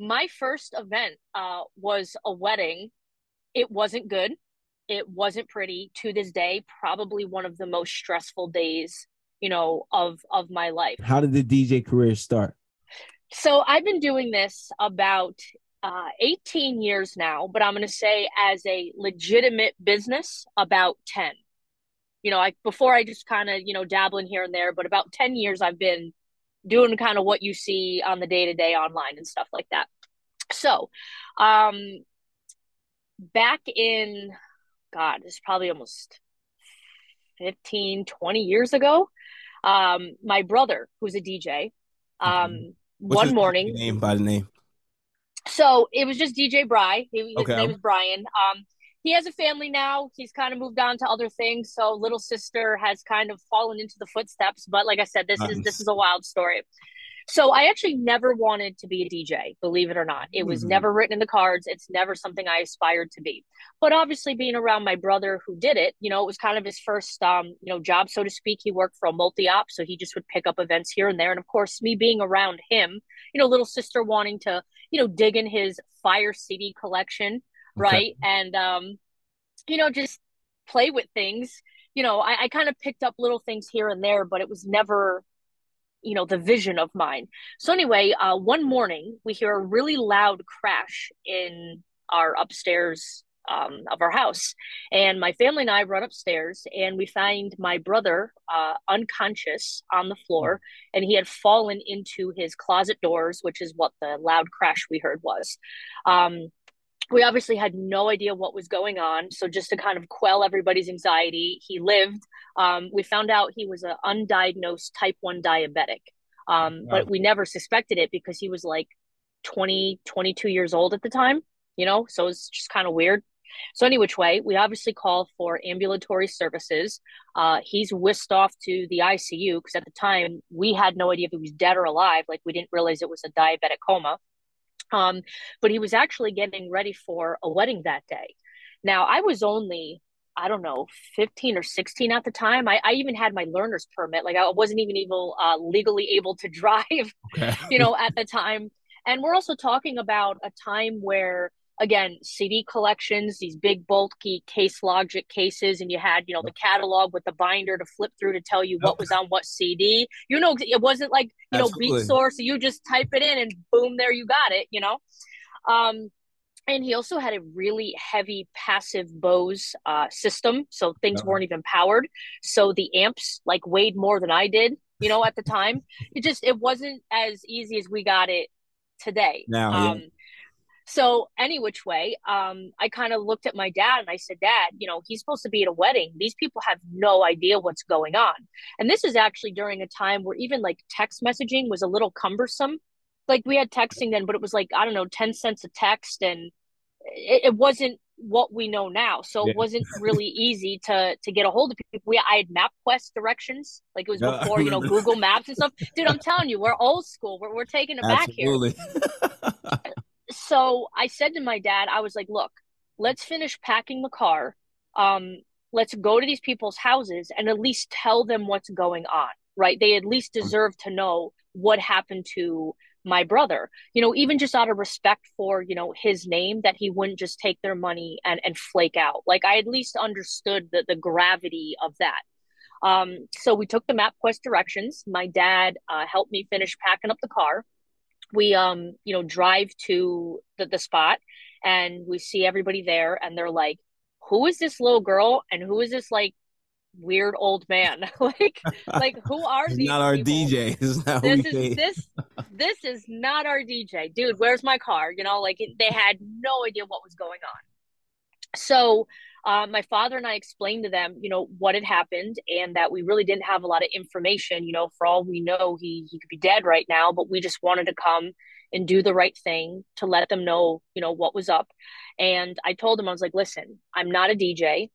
my first event uh, was a wedding. It wasn't good. It wasn't pretty. To this day, probably one of the most stressful days, you know, of of my life. How did the DJ career start? So I've been doing this about uh, 18 years now, but I'm going to say as a legitimate business, about 10. You know, I before I just kind of you know dabbling here and there, but about 10 years I've been doing kind of what you see on the day to day online and stuff like that. So, um, back in, God, it's probably almost 15, 20 years ago, um, my brother, who's a DJ, um, one morning. Name by the name. So it was just DJ Bry. His Okay. name is Brian. Um, he has a family now. He's kind of moved on to other things. So little sister has kind of fallen into the footsteps. But like I said, this is this is a wild story. So I actually never wanted to be a DJ, believe it or not. It was Mhm. never written in the cards. It's never something I aspired to be. But obviously being around my brother who did it, you know, it was kind of his first um, you know, job, so to speak. He worked for a multi-op, so he just would pick up events here and there. And of course, me being around him, you know, little sister wanting to, you know, dig in his fire CD collection, right? And um, you know, just play with things. You know, I, I kind of picked up little things here and there, but it was never you know the vision of mine so anyway uh one morning we hear a really loud crash in our upstairs um of our house and my family and i run upstairs and we find my brother uh unconscious on the floor and he had fallen into his closet doors which is what the loud crash we heard was um we obviously had no idea what was going on. So just to kind of quell everybody's anxiety, he lived. Um, we found out he was an undiagnosed type 1 diabetic. Um, Wow. but we never suspected it because he was like 20, 22 years old at the time, you know? So it's just kind of weird. So any which way, we obviously call for ambulatory services. Uh, he's whisked off to the ICU because at the time we had no idea if he was dead or alive. Like we didn't realize it was a diabetic coma. Um, but he was actually getting ready for a wedding that day. Now, I was only, I don't know, 15 or 16 at the time. I, I even had my learner's permit. Like, I wasn't even able, uh, legally able to drive, Okay. you know, at the time. And we're also talking about a time where, again, CD collections, these big, bulky case logic cases, and you had, you know, the catalog with the binder to flip through to tell you what was on what CD. You know, it wasn't like, you know, Absolutely. Beat source you just type it in and boom, there you got it, you know? Um, and he also had a really heavy passive Bose uh, system, so things weren't even powered. So the amps like weighed more than I did, you know, at the time. It just it wasn't as easy as we got it today. Now, yeah. So any which way, um, I kind of looked at my dad and I said, Dad, you know, he's supposed to be at a wedding. These people have no idea what's going on. And this is actually during a time where even like text messaging was a little cumbersome. Like we had texting then, but it was like, I don't know, 10 cents a text and it, it wasn't what we know now. So Yeah. it wasn't really easy to to get a hold of people. We I had MapQuest directions, like it was before, you know. Google Maps and stuff. Dude, I'm telling you, we're old school. We're we're taking it back here Absolutely. so I said to my dad, I was like, look, let's finish packing the car. Um, let's go to these people's houses and at least tell them what's going on, right? They at least deserve to know what happened to my brother, you know, even just out of respect for, you know, his name, that he wouldn't just take their money and, and flake out. Like I at least understood the, the gravity of that. Um, so we took the MapQuest directions. My dad uh, helped me finish packing up the car we um you know drive to the, the spot and we see everybody there and they're like who is this little girl and who is this like weird old man like like who are these not our people? DJ. It's not this is this this is not our dj dude where's my car you know like they had no idea what was going on so uh, my father and I explained to them, you know, what had happened and that we really didn't have a lot of information. You know, for all we know, he he could be dead right now, but we just wanted to come and do the right thing to let them know, you know, what was up. And I told him, I was like, listen, I'm not a DJ,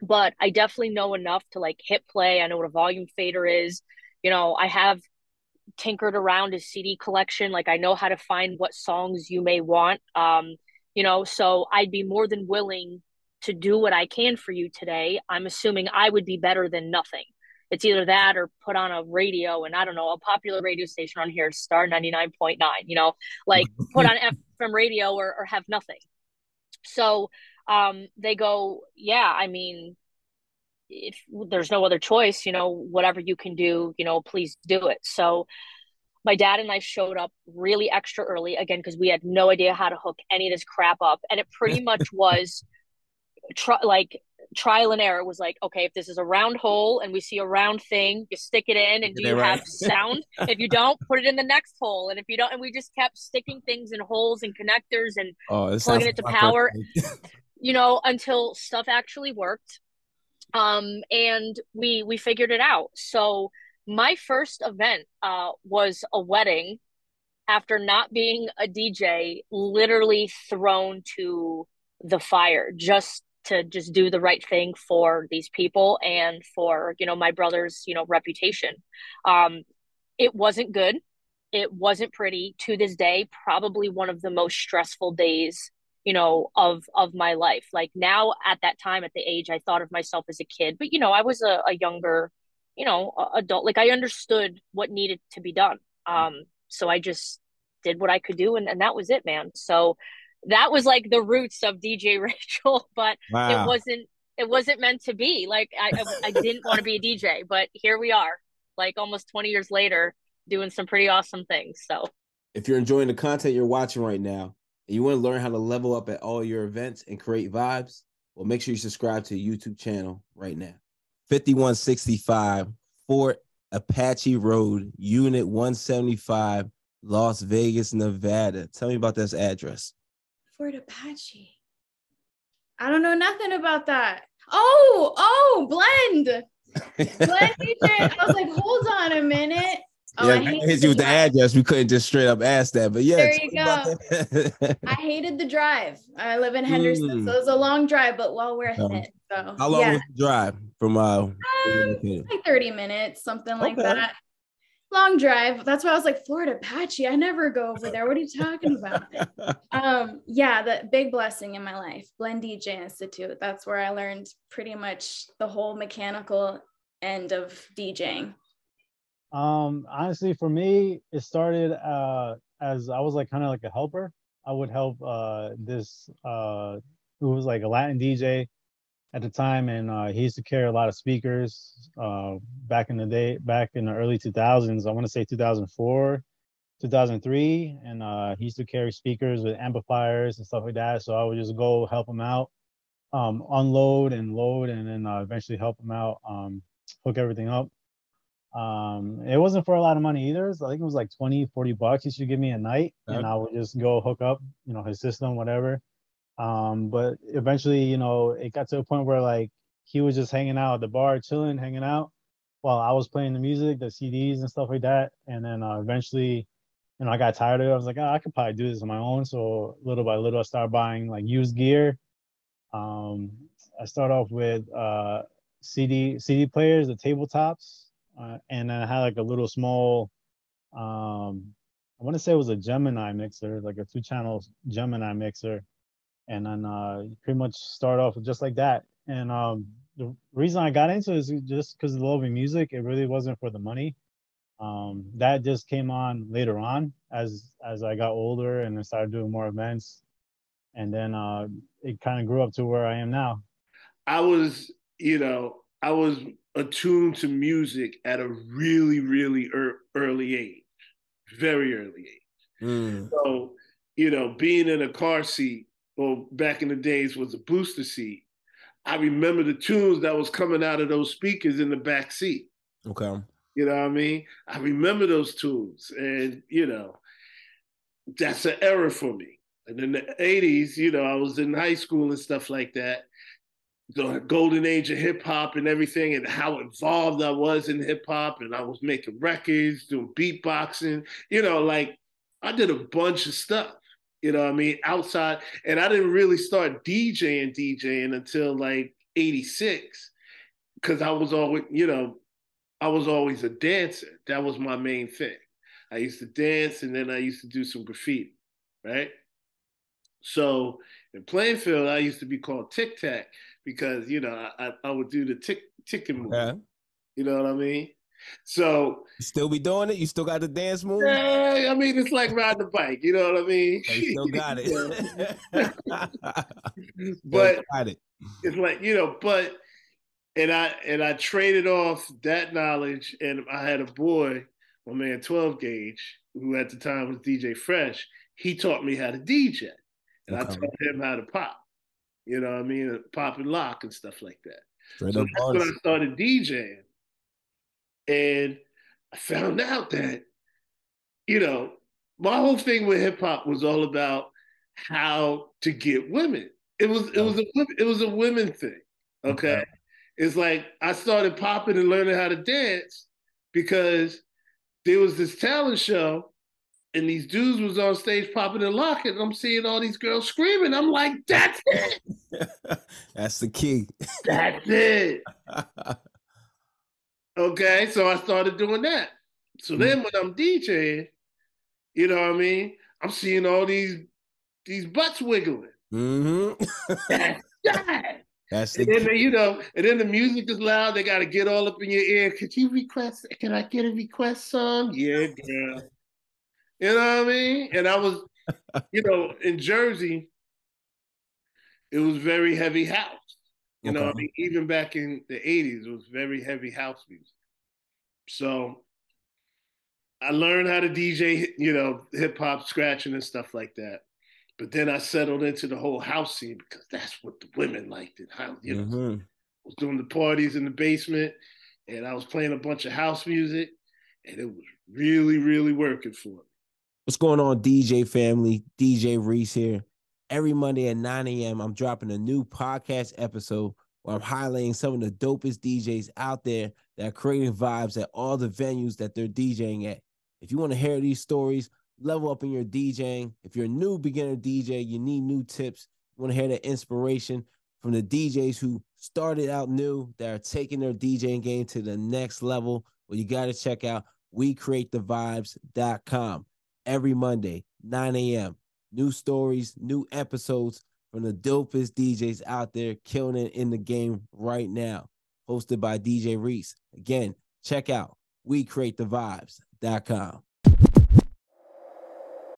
but I definitely know enough to like hit play. I know what a volume fader is. You know, I have tinkered around his CD collection. Like I know how to find what songs you may want. Um, you know, so I'd be more than willing to do what I can for you today. I'm assuming I would be better than nothing. it's either that or put on a radio and I don't know, a popular radio station on here, Star 99.9, you know, like put on FM radio or, or have nothing. So um, they go, yeah, I mean, if there's no other choice, you know, whatever you can do, you know, please do it. So my dad and I showed up really extra early again because we had no idea how to hook any of this crap up, and it pretty much was try, like trial and error. Was like, okay, if this is a round hole and we see a round thing, you stick it in, and do you right. have sound? if you don't, put it in the next hole, and if you don't, and we just kept sticking things in holes and connectors and oh, plugging it to power, you know, until stuff actually worked. Um, and we we figured it out. So my first event uh, was a wedding after not being a DJ, literally thrown to the fire just to just do the right thing for these people and for you know my brother's you know reputation. Um it wasn't good. It wasn't pretty. To this day probably one of the most stressful days you know of of my life. Like now at that time at the age i thought of myself as a kid but you know i was a, a younger you know, adult. Like I understood what needed to be done. Um, so I just did what I could do, and, and that was it, man. So that was like the roots of DJ Rachel, but wow. it wasn't it wasn't meant to be. Like I I, I didn't want to be a DJ, but here we are, like almost twenty years later, doing some pretty awesome things. So if you're enjoying the content you're watching right now, and you want to learn how to level up at all your events and create vibes, well, make sure you subscribe to the YouTube channel right now. 5165 Fort Apache Road, Unit 175, Las Vegas, Nevada. Tell me about this address. Fort Apache. I don't know nothing about that. Oh, oh, blend. blend I was like, hold on a minute. Oh, yeah, I, hit you with the address. We couldn't just straight up ask that, but yeah. There you go. I hated the drive. I live in Henderson, mm. so it was a long drive, but well worth um, it. So how long yeah. was the drive from uh um, like 30 minutes, something like okay. that. Long drive. That's why I was like, Florida Apache. I never go over there. What are you talking about? um, yeah, the big blessing in my life, Blend DJ Institute. That's where I learned pretty much the whole mechanical end of DJing. Um, honestly, for me, it started uh, as I was like kind of like a helper. I would help uh, this uh, who was like a Latin DJ at the time, and uh, he used to carry a lot of speakers uh, back in the day, back in the early 2000s. I want to say 2004, 2003, and uh, he used to carry speakers with amplifiers and stuff like that. So I would just go help him out, um, unload and load, and then uh, eventually help him out, um, hook everything up. Um, it wasn't for a lot of money either. So I think it was like 20, 40 bucks he should give me a night okay. and I would just go hook up, you know, his system, whatever. Um, but eventually, you know, it got to a point where like he was just hanging out at the bar, chilling, hanging out while I was playing the music, the CDs and stuff like that. And then uh, eventually, you know, I got tired of it. I was like, oh, I could probably do this on my own. So little by little, I started buying like used gear. Um, I start off with uh, CD CD players, the tabletops, uh, and I had like a little small, um, I want to say it was a Gemini mixer, like a two channel Gemini mixer. And then uh, pretty much start off just like that. And um, the reason I got into it is just because of loving music. It really wasn't for the money. Um, that just came on later on as as I got older and I started doing more events. And then uh, it kind of grew up to where I am now. I was, you know, I was attuned to music at a really, really er- early age, very early age. Mm. So, you know, being in a car seat, or back in the days was a booster seat. I remember the tunes that was coming out of those speakers in the back seat. Okay. You know what I mean? I remember those tunes, and you know, that's an era for me. And in the '80s, you know, I was in high school and stuff like that the golden age of hip hop and everything, and how involved I was in hip hop, and I was making records, doing beatboxing. You know, like I did a bunch of stuff. You know, I mean, outside, and I didn't really start DJing DJing until like '86, because I was always, you know, I was always a dancer. That was my main thing. I used to dance, and then I used to do some graffiti, right? So in Plainfield, I used to be called Tic Tac because you know I, I would do the tick ticking move. You know what I mean? So you still be doing it? You still got the dance move? Yeah, I mean, it's like riding a bike. You know what I mean? Still got it. but got it. it's like you know, but and I and I traded off that knowledge, and I had a boy, my man, twelve gauge, who at the time was DJ Fresh. He taught me how to DJ, and okay. I taught him how to pop. You know what I mean? Pop and lock and stuff like that. Straight so that's when I started DJing. And I found out that, you know, my whole thing with hip hop was all about how to get women. It was it was a it was a women thing. Okay. okay. It's like I started popping and learning how to dance because there was this talent show and these dudes was on stage popping and locking. I'm seeing all these girls screaming. I'm like, that's it. that's the key. That's it. okay, so I started doing that. So then mm. when I'm DJing, you know what I mean? I'm seeing all these these butts wiggling. Mm-hmm. that's that. That's the and then, you know, and then the music is loud. They got to get all up in your ear. Could you request? Can I get a request song? Yeah, girl. You know what I mean? And I was, you know, in Jersey, it was very heavy house. You okay. know, I mean, even back in the 80s, it was very heavy house music. So I learned how to DJ, you know, hip hop scratching and stuff like that. But then I settled into the whole house scene because that's what the women liked. And how, you know, mm-hmm. I was doing the parties in the basement and I was playing a bunch of house music and it was really, really working for me. What's going on, DJ family? DJ Reese here. Every Monday at 9 a.m., I'm dropping a new podcast episode where I'm highlighting some of the dopest DJs out there that are creating vibes at all the venues that they're DJing at. If you want to hear these stories, level up in your DJing. If you're a new beginner DJ, you need new tips. You want to hear the inspiration from the DJs who started out new that are taking their DJing game to the next level. Well, you got to check out WeCreateTheVibes.com every Monday, 9 a.m. New stories, new episodes from the dopest DJs out there killing it in the game right now. Hosted by DJ Reese. Again, check out WeCreateTheVibes.com.